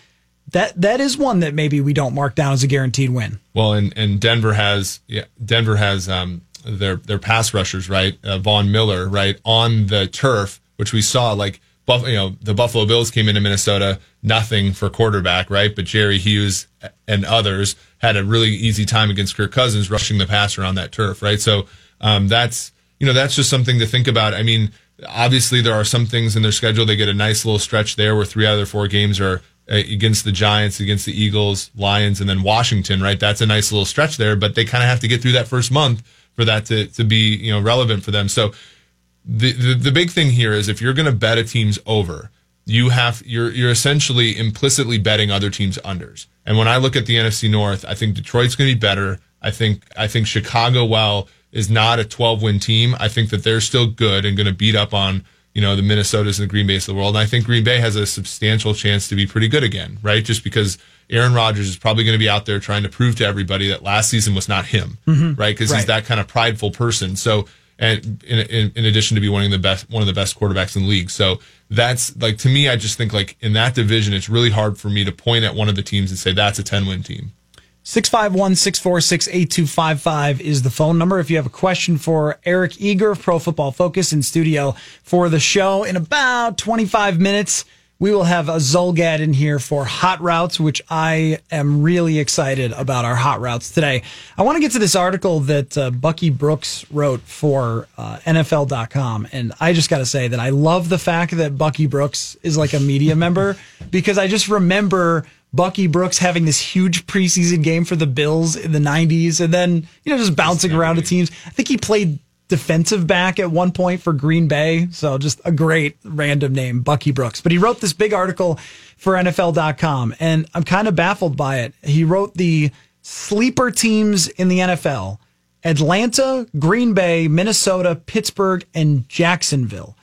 that that is one that maybe we don't mark down as a guaranteed win. Well, and, and Denver has yeah, Denver has um, their their pass rushers right, uh, Von Miller right on the turf, which we saw like Buff, you know the Buffalo Bills came into Minnesota nothing for quarterback right, but Jerry Hughes and others had a really easy time against Kirk Cousins rushing the passer on that turf right. So um, that's you know that's just something to think about. I mean, obviously there are some things in their schedule. They get a nice little stretch there where three out of their four games are uh, against the Giants, against the Eagles, Lions, and then Washington, right? That's a nice little stretch there, but they kind of have to get through that first month for that to, to be, you know, relevant for them. So the, the, the big thing here is if you're going to bet a team's over, you have, you're, you're essentially implicitly betting other teams' unders. And when I look at the NFC North, I think Detroit's going to be better I think I think Chicago, while is not a 12 win team, I think that they're still good and going to beat up on you know the Minnesotas and the Green Bays of the world. And I think Green Bay has a substantial chance to be pretty good again, right? Just because Aaron Rodgers is probably going to be out there trying to prove to everybody that last season was not him, mm-hmm. right? Because Right. he's that kind of prideful person. So, and in, in, in addition to be one of the best, one of the best quarterbacks in the league. So that's like, to me, I just think like in that division, it's really hard for me to point at one of the teams and say that's a 10 win team. 651 646 8255 is the phone number. If you have a question for Eric Eager of Pro Football Focus in studio for the show, in about 25 minutes, we will have a Zulgad in here for hot routes, which I am really excited about our hot routes today. I want to get to this article that uh, Bucky Brooks wrote for uh, NFL.com. And I just got to say that I love the fact that Bucky Brooks is like a media member because I just remember Bucky Brooks having this huge preseason game for the Bills in the 90s and then, you know, just bouncing around to teams. I think he played defensive back at one point for Green Bay. So just a great random name, Bucky Brooks. But he wrote this big article for NFL.com and I'm kind of baffled by it. He wrote the sleeper teams in the NFL Atlanta, Green Bay, Minnesota, Pittsburgh, and Jacksonville.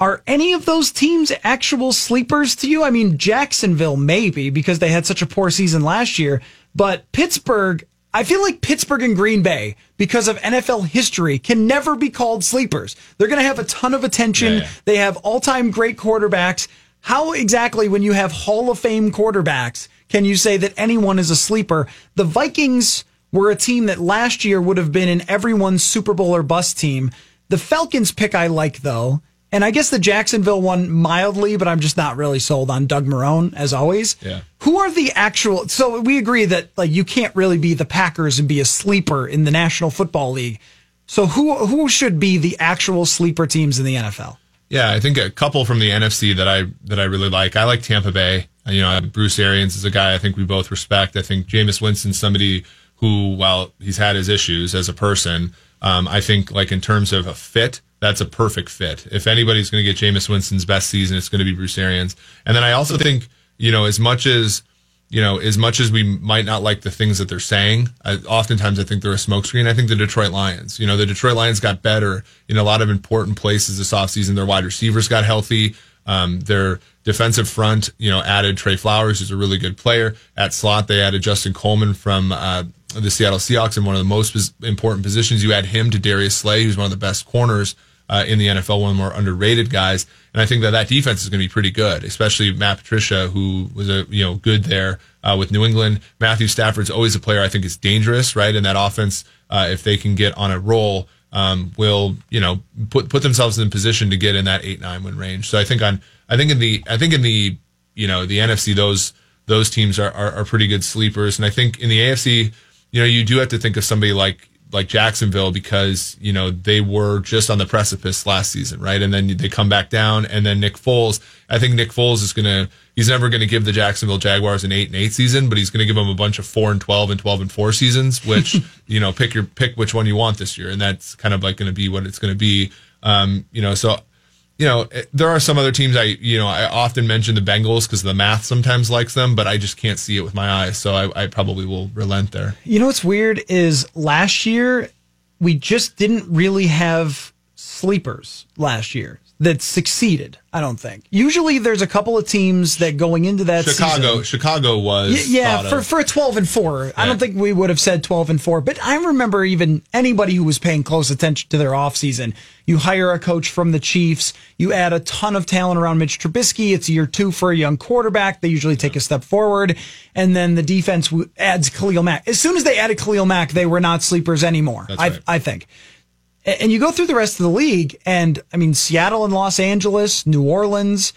Are any of those teams actual sleepers to you? I mean, Jacksonville maybe because they had such a poor season last year, but Pittsburgh, I feel like Pittsburgh and Green Bay, because of NFL history, can never be called sleepers. They're going to have a ton of attention. Yeah, yeah. They have all time great quarterbacks. How exactly, when you have Hall of Fame quarterbacks, can you say that anyone is a sleeper? The Vikings were a team that last year would have been in everyone's Super Bowl or bust team. The Falcons pick I like though. And I guess the Jacksonville one mildly, but I'm just not really sold on Doug Marrone as always. Yeah. Who are the actual? So we agree that like you can't really be the Packers and be a sleeper in the National Football League. So who who should be the actual sleeper teams in the NFL? Yeah, I think a couple from the NFC that I that I really like. I like Tampa Bay. Uh, You know, Bruce Arians is a guy I think we both respect. I think Jameis Winston's somebody who, while he's had his issues as a person, um, I think like in terms of a fit, that's a perfect fit. If anybody's going to get Jameis Winston's best season, it's going to be Bruce Arians. And then I also think, you know, as much as you know, as much as we might not like the things that they're saying, I, oftentimes I think they're a smokescreen. I think the Detroit Lions, you know, the Detroit Lions got better in a lot of important places this offseason. Their wide receivers got healthy. Um, their defensive front, you know, added Trey Flowers, who's a really good player. At slot, they added Justin Coleman from uh, the Seattle Seahawks in one of the most important positions. You add him to Darius Slay, who's one of the best corners uh, in the NFL, one of the more underrated guys. And I think that that defense is going to be pretty good, especially Matt Patricia, who was a you know good there uh, with New England. Matthew Stafford's always a player I think is dangerous, right? In that offense, uh, if they can get on a roll, um, will you know put put themselves in position to get in that eight nine win range. So I think on I think in the I think in the you know the NFC those those teams are, are are pretty good sleepers, and I think in the AFC you know you do have to think of somebody like like Jacksonville because you know they were just on the precipice last season, right? And then they come back down, and then Nick Foles. I think Nick Foles is gonna he's never gonna give the Jacksonville Jaguars an eight and eight season, but he's gonna give them a bunch of four and twelve and twelve and four seasons, which you know pick your pick which one you want this year, and that's kind of like gonna be what it's gonna be. Um, you know, so you know, eh, there are some other teams I, you know, I often mention the Bengals because the math sometimes likes them, but I just can't see it with my eyes. So I, I probably will relent there. You know what's weird is last year we just didn't really have sleepers last year that succeeded. I don't think. Usually there's a couple of teams that going into that Chicago, season, Chicago was Y- yeah, for of. for a 12 and 4. I don't think we would have said 12 and 4, but I remember even anybody who was paying close attention to their offseason. You hire a coach from the Chiefs, you add a ton of talent around Mitch Trubisky. It's year 2 for a young quarterback. They usually take a step forward, and then the defense adds Khalil Mack. As soon as they added Khalil Mack, they were not sleepers anymore. I. I think. And you go through the rest of the league, and I mean, Seattle and Los Angeles, New Orleans,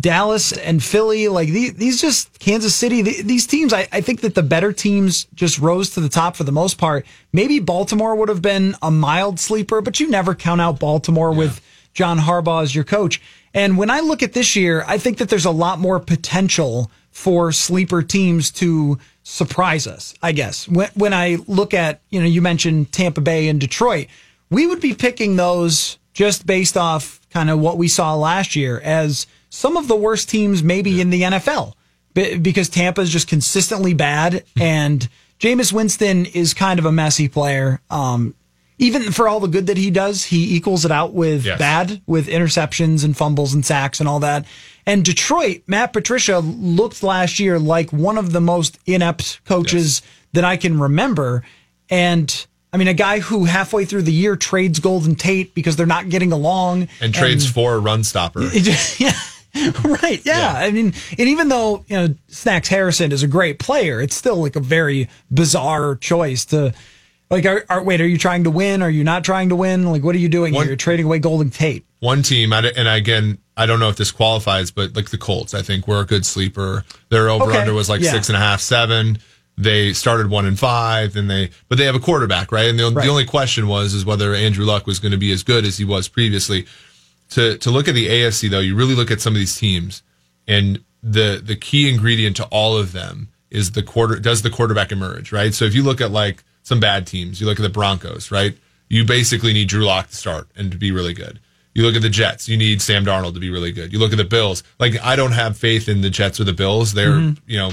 Dallas and Philly, like these, these just Kansas City, these teams, I, I think that the better teams just rose to the top for the most part. Maybe Baltimore would have been a mild sleeper, but you never count out Baltimore with John Harbaugh as your coach. And when I look at this year, I think that there's a lot more potential for sleeper teams to surprise us, I guess. When, when I look at, you know, you mentioned Tampa Bay and Detroit, we would be picking those just based off kind of what we saw last year as some of the worst teams maybe in the NFL B- because Tampa is just consistently bad and Jameis Winston is kind of a messy player. Um, even for all the good that he does, he equals it out with Yes. bad, with interceptions and fumbles and sacks and all that. And Detroit, Matt Patricia looked last year like one of the most inept coaches that I can remember. And I mean, a guy who halfway through the year trades Golden Tate because they're not getting along And trades for a run stopper. yeah. Right. Yeah. I mean, and even though, you know, Snacks Harrison is a great player, it's still like a very bizarre choice to like, are, are wait, are you trying to win? Are you not trying to win? Like, what are you doing One- here? You're trading away Golden Tate. one team, and again, I don't know if this qualifies, but like the Colts, I think were a good sleeper. Their over Okay. under was like Yeah. six and a half, seven. They started one and five, and they, but they have a quarterback, right? And the, Right. the only question was is whether Andrew Luck was going to be as good as he was previously. To to look at the AFC though, you really look at some of these teams, and the the key ingredient to all of them is the quarter. Does the quarterback emerge, right? So if you look at like some bad teams, you look at the Broncos, right? You basically need Drew Lock to start and to be really good. You look at the Jets, you need Sam Darnold to be really good. You look at the Bills, like I don't have faith in the Jets or the Bills. They're mm-hmm. you know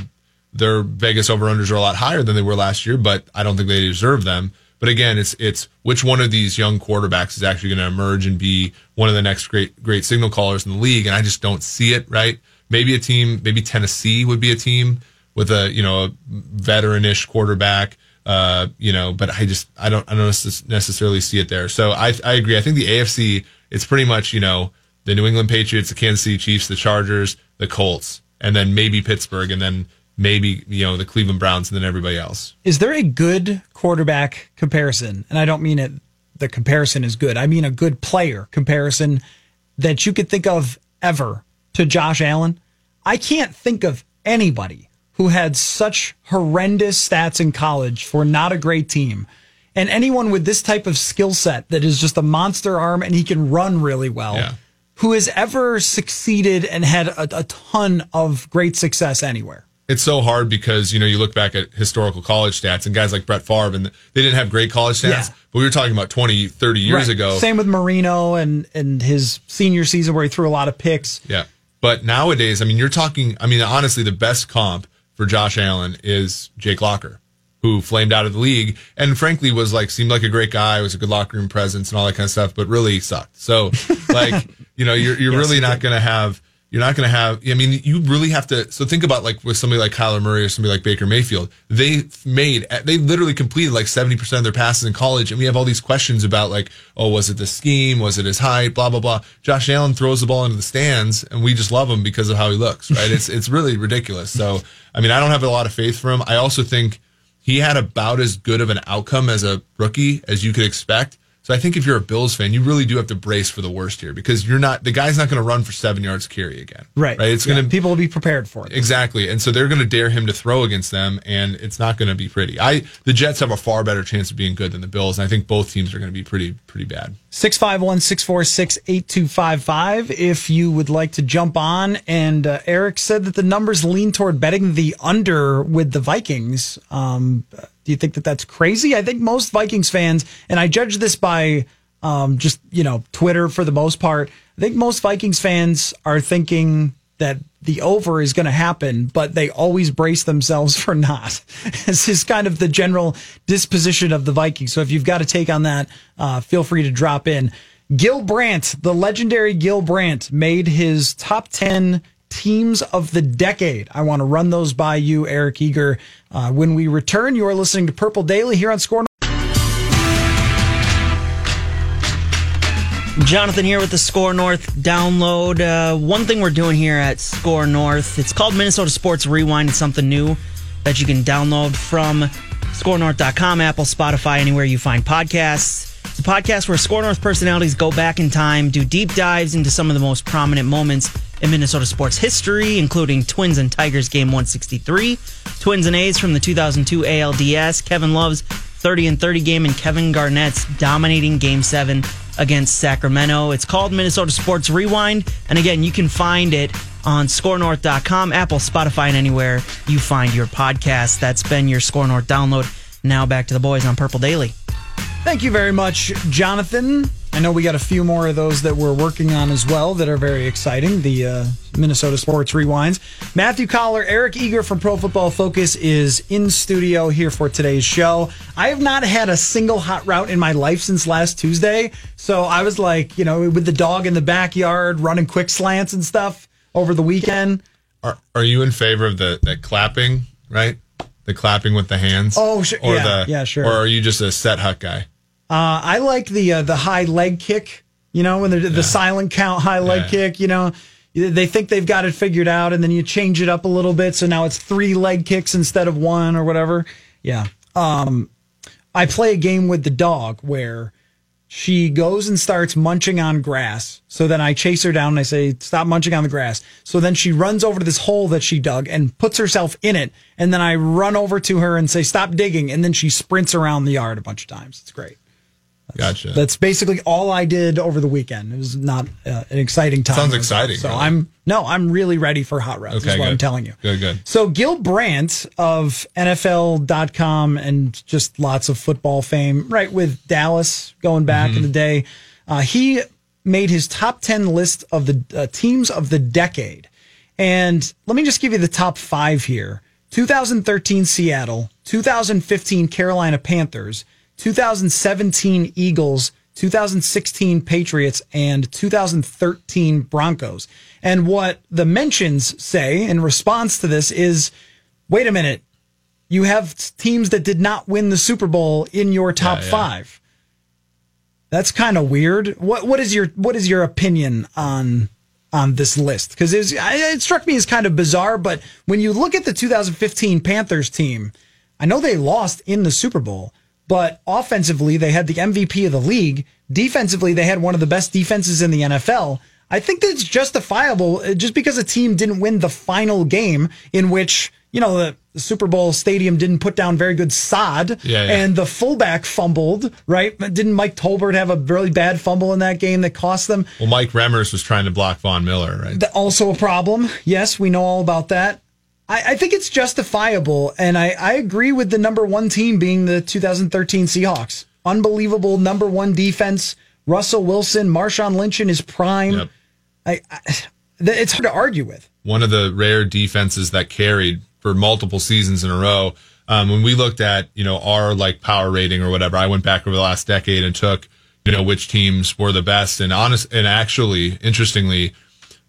their Vegas over unders are a lot higher than they were last year, but I don't think they deserve them. But again, it's it's which one of these young quarterbacks is actually going to emerge and be one of the next great great signal callers in the league, and I just don't see it. Right? Maybe a team, maybe Tennessee would be a team with a you know a veteranish quarterback. Uh, you know, but I just I don't I don't necessarily see it there. So I I agree. I think the AFC it's pretty much you know the New England Patriots, the Kansas City Chiefs, the Chargers, the Colts, and then maybe Pittsburgh, and then maybe you know the Cleveland Browns, and then everybody else. Is there a good quarterback comparison? And I don't mean it, the comparison is good. I mean a good player comparison that you could think of ever to Josh Allen. I can't think of anybody who had such horrendous stats in college for not a great team. And anyone with this type of skill set that is just a monster arm and he can run really well, Yeah. who has ever succeeded and had a, a ton of great success anywhere. It's so hard because you know you look back at historical college stats and guys like Brett Favre, and they didn't have great college stats, Yeah. but we were talking about 20, 30 years Right. ago. Same with Marino and and his senior season where he threw a lot of picks. Yeah. But nowadays, I mean, you're talking, I mean, honestly, the best comp for Josh Allen is Jake Locker, who flamed out of the league and frankly was like, seemed like a great guy, was a good locker room presence and all that kind of stuff, but really sucked. So, like, you know, you're, you're Yes, really not going to have, you're not going to have, I mean, you really have to, so think about like with somebody like Kyler Murray or somebody like Baker Mayfield. They made, they literally completed like 70% of their passes in college. And we have all these questions about like, oh, was it the scheme? Was it his height? Blah, blah, blah. Josh Allen throws the ball into the stands and we just love him because of how he looks, right? it's, it's really ridiculous. So, I mean, I don't have a lot of faith for him. I also think he had about as good of an outcome as a rookie as you could expect. So I think if you're a Bills fan, you really do have to brace for the worst here because you're not the guy's not going to run for seven yards carry again. Right. Right. It's Yeah, going to people will be prepared for it. exactly, and so they're going to dare him to throw against them, and it's not going to be pretty. I the Jets have a far better chance of being good than the Bills, and I think both teams are going to be pretty pretty bad. 651 646 8255 if you would like to jump on. And uh, Eric said that the numbers lean toward betting the under with the Vikings. Um, do you think that that's crazy? I think most Vikings fans, and I judge this by um, just, you know, Twitter for the most part. I think most Vikings fans are thinking that the over is going to happen, but they always brace themselves for not. this is kind of the general disposition of the Vikings. So if you've got a take on that, uh, feel free to drop in. Gil Brandt, the legendary Gil Brandt, made his top 10 teams of the decade. I want to run those by you, Eric Eager. Uh, when we return, you are listening to Purple Daily here on SKOR. North. Jonathan here with the SKOR North download. Uh, one thing we're doing here at SKOR North, it's called Minnesota Sports Rewind. It's something new that you can download from skornorth.com, Apple, Spotify, anywhere you find podcasts. It's a podcast where SKOR North personalities go back in time, do deep dives into some of the most prominent moments in Minnesota sports history, including Twins and Tigers game 163, Twins and A's from the 2002 ALDS, Kevin Love's 30 and 30 game, and Kevin Garnett's dominating game 7 against Sacramento. It's called Minnesota Sports Rewind. And again, you can find it on skornorth.com, Apple, Spotify, and anywhere you find your podcast. That's been your SKOR North download. Now back to the boys on Purple Daily. Thank you very much, Jonathan. I know we got a few more of those that we're working on as well that are very exciting. The uh, Minnesota Sports Rewinds. Matthew Coller, Eric Eager from Pro Football Focus is in studio here for today's show. I have not had a single hot route in my life since last Tuesday. So I was like, you know, with the dog in the backyard, running quick slants and stuff over the weekend. Are Are you in favor of the, the clapping, right? The clapping with the hands? Oh, sure. Or Yeah, the, yeah, sure. Or are you just a set hut guy? Uh, I like the uh, the high leg kick. You know, when the the silent count high leg Yeah. kick. You know, they think they've got it figured out, and then you change it up a little bit, so now it's three leg kicks instead of one or whatever. Yeah. Um, I play a game with the dog where she goes and starts munching on grass. So then I chase her down and I say, stop munching on the grass. So then she runs over to this hole that she dug and puts herself in it. And then I run over to her and say, stop digging. And then she sprints around the yard a bunch of times. It's great. Gotcha. That's basically all I did over the weekend. It was not uh, an exciting time. Sounds exciting, So really. I'm no, I'm really ready for hot routes. Okay, is what good. I'm telling you. Good, good. So Gil Brandt of NFL.com and just lots of football fame, right with Dallas going back Mm-hmm. in the day, uh, he made his top ten list of the uh, teams of the decade. And let me just give you the top five here: 2013 Seattle, 2015 Carolina Panthers, 2017 Eagles. 2016 Patriots and 2013 Broncos. And what the mentions say in response to this is wait a minute, you have teams that did not win the Super Bowl in your top Yeah, yeah. five. That's kind of weird. What what is your what is your opinion on on this list? Because it, it struck me as kind of bizarre. But when you look at the 2015 Panthers team, I know they lost in the Super Bowl, but offensively they had the MVP of the league. Defensively, they had one of the best defenses in the NFL. I think that's justifiable uh, just because a team didn't win the final game in which, you know, the, Super Bowl stadium didn't put down very good sod Yeah, yeah. and the fullback fumbled, right? Didn't Mike Tolbert have a really bad fumble in that game that cost them? Well, Mike Remmers was trying to block Von Miller, right? Also a problem. Yes, we know all about that. I, I think it's justifiable, and I, I agree with the number one team being the 2013 Seahawks. Unbelievable number one defense. Russell Wilson, Marshawn Lynch in his prime. Yep. I, I, it's hard to argue with. one of the rare defenses that carried for multiple seasons in a row. Um, when we looked at, you know, our like power rating or whatever, I went back over the last decade and took, you know, which teams were the best. And honest, and actually, interestingly,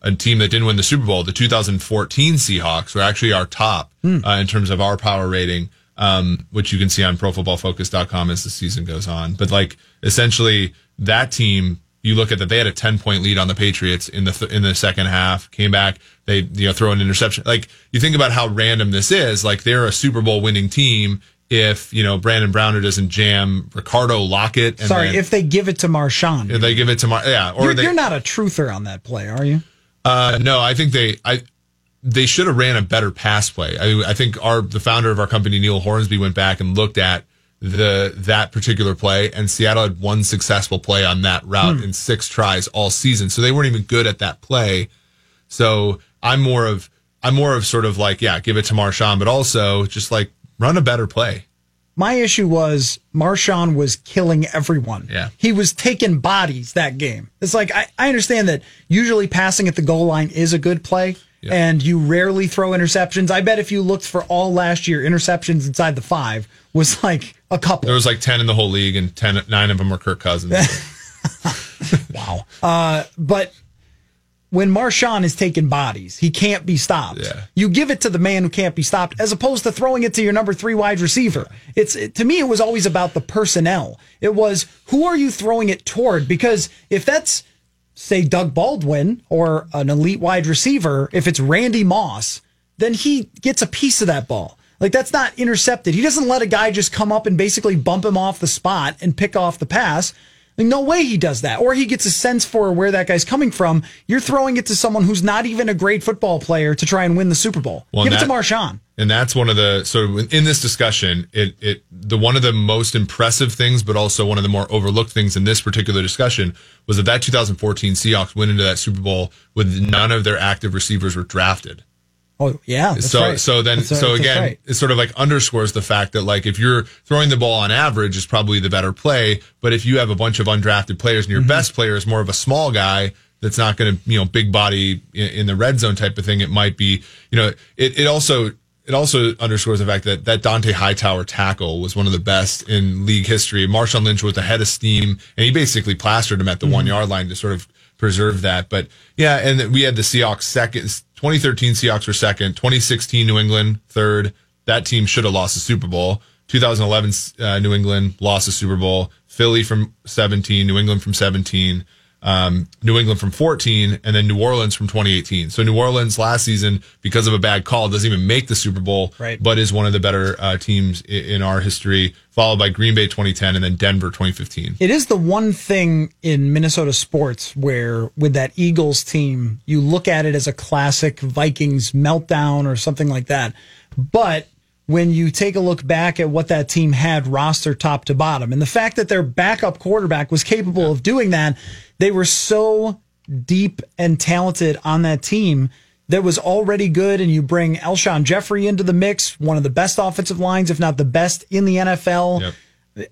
a team that didn't win the Super Bowl, the 2014 Seahawks were actually our top uh, in terms of our power rating, um, which you can see on ProFootballFocus.com as the season goes on. But like essentially, that team, you look at that, they had a 10 point lead on the Patriots in the th- in the second half. Came back, they you know throw an interception. Like you think about how random this is. Like they're a Super Bowl winning team. If you know Brandon Browner doesn't jam Ricardo Lockette, and Sorry, then- if they give it to Marshawn. if they give it to Mar, yeah, or You're, they, you're not a truther on that play, are you? Uh, no, I think they I they should have ran a better pass play. I, I think our the founder of our company Neil Hornsby went back and looked at the that particular play, and Seattle had one successful play on that route in six tries all season. So they weren't even good at that play. So I'm more of I'm more of sort of like yeah, give it to Marshawn, but also just like run a better play. My issue was Marshawn was killing everyone. Yeah. He was taking bodies that game. It's like, I, I understand that usually passing at the goal line is a good play and you rarely throw interceptions. I bet if you looked for all last year, interceptions inside the five was like a couple. There was like ten in the whole league, and 10, nine of them were Kirk Cousins. wow. Uh, but when Marshawn is taking bodies, he can't be stopped. Yeah. You give it to the man who can't be stopped, as opposed to throwing it to your number three wide receiver. It's it, to me, it was always about the personnel. It was who are you throwing it toward? Because if that's say Doug Baldwin or an elite wide receiver, if it's Randy Moss, then he gets a piece of that ball. Like that's not intercepted. He doesn't let a guy just come up and basically bump him off the spot and pick off the pass. Like, no way he does that. Or he gets a sense for where that guy's coming from. You're throwing it to someone who's not even a great football player to try and win the Super Bowl. Well, Give it that- to Marshawn. and that's one of the so in this discussion it it the one of the most impressive things but also one of the more overlooked things in this particular discussion was that that 2014 Seahawks went into that Super Bowl with none of their active receivers were drafted Oh yeah. so right. so then That's so again right. it sort of like underscores the fact that like if you're throwing the ball on average is probably the better play but if you have a bunch of undrafted players and your Mm-hmm. best player is more of a small guy that's not going to you know big body in, in the red zone type of thing it might be you know it, it also it also underscores the fact that that Dont'a Hightower tackle was one of the best in league history. Marshawn Lynch was ahead of steam, and he basically plastered him at the one yard line to sort of preserve that. But yeah, and we had the Seahawks second. 2013 Seahawks were second. 2016 New England third. That team should have lost the Super Bowl. 2011 uh, New England lost the Super Bowl. Philly from 17, New England from 17 um, New England from 14, and then New Orleans from 2018. So New Orleans last season, because of a bad call, doesn't even make the Super Bowl, Right. but is one of the better uh, teams in, in our history, followed by Green Bay 2010 and then Denver 2015. It is the one thing in Minnesota sports where, with that Eagles team, you look at it as a classic Vikings meltdown or something like that. But when you take a look back at what that team had roster top to bottom, and the fact that their backup quarterback was capable of doing that, they were so deep and talented on that team that was already good. And you bring Alshon Jeffery into the mix, one of the best offensive lines, if not the best in the NFL. Yep.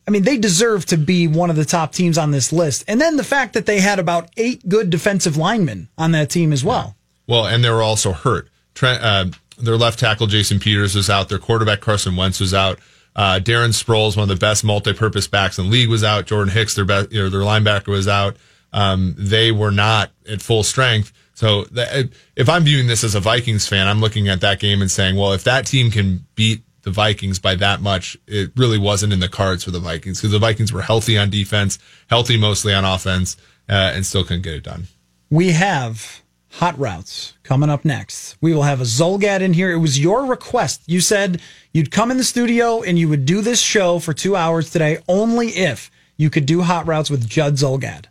I mean, they deserve to be one of the top teams on this list. And then the fact that they had about eight good defensive linemen on that team as well. Well, and they were also hurt. Trent, uh, their left tackle Jason Peters was out. Their quarterback Carson Wentz was out. Uh, Darren Sproles, one of the best multi-purpose backs in the league, was out. Jordan Hicks, their best, you know, their linebacker, was out. Um, they were not at full strength. So that, if I'm viewing this as a Vikings fan, I'm looking at that game and saying, well, if that team can beat the Vikings by that much, it really wasn't in the cards for the Vikings because the Vikings were healthy on defense, healthy mostly on offense, uh, and still couldn't get it done. We have hot routes coming up next. We will have a Zulgad in here. It was your request. You said you'd come in the studio and you would do this show for two hours today only if you could do hot routes with Judd Zulgad.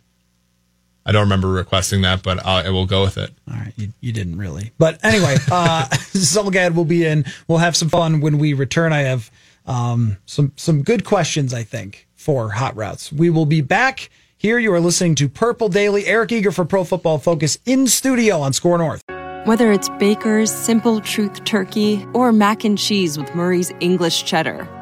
I don't remember requesting that, but I, I will go with it. All right, you, you didn't really. But anyway, uh, Zulgad will be in. We'll have some fun when we return. I have um, some some good questions, I think, for hot routes. We will be back here. You are listening to Purple Daily. Eric Eager for Pro Football Focus in studio on SKOR North. Whether it's Baker's Simple Truth Turkey or mac and cheese with Murray's English Cheddar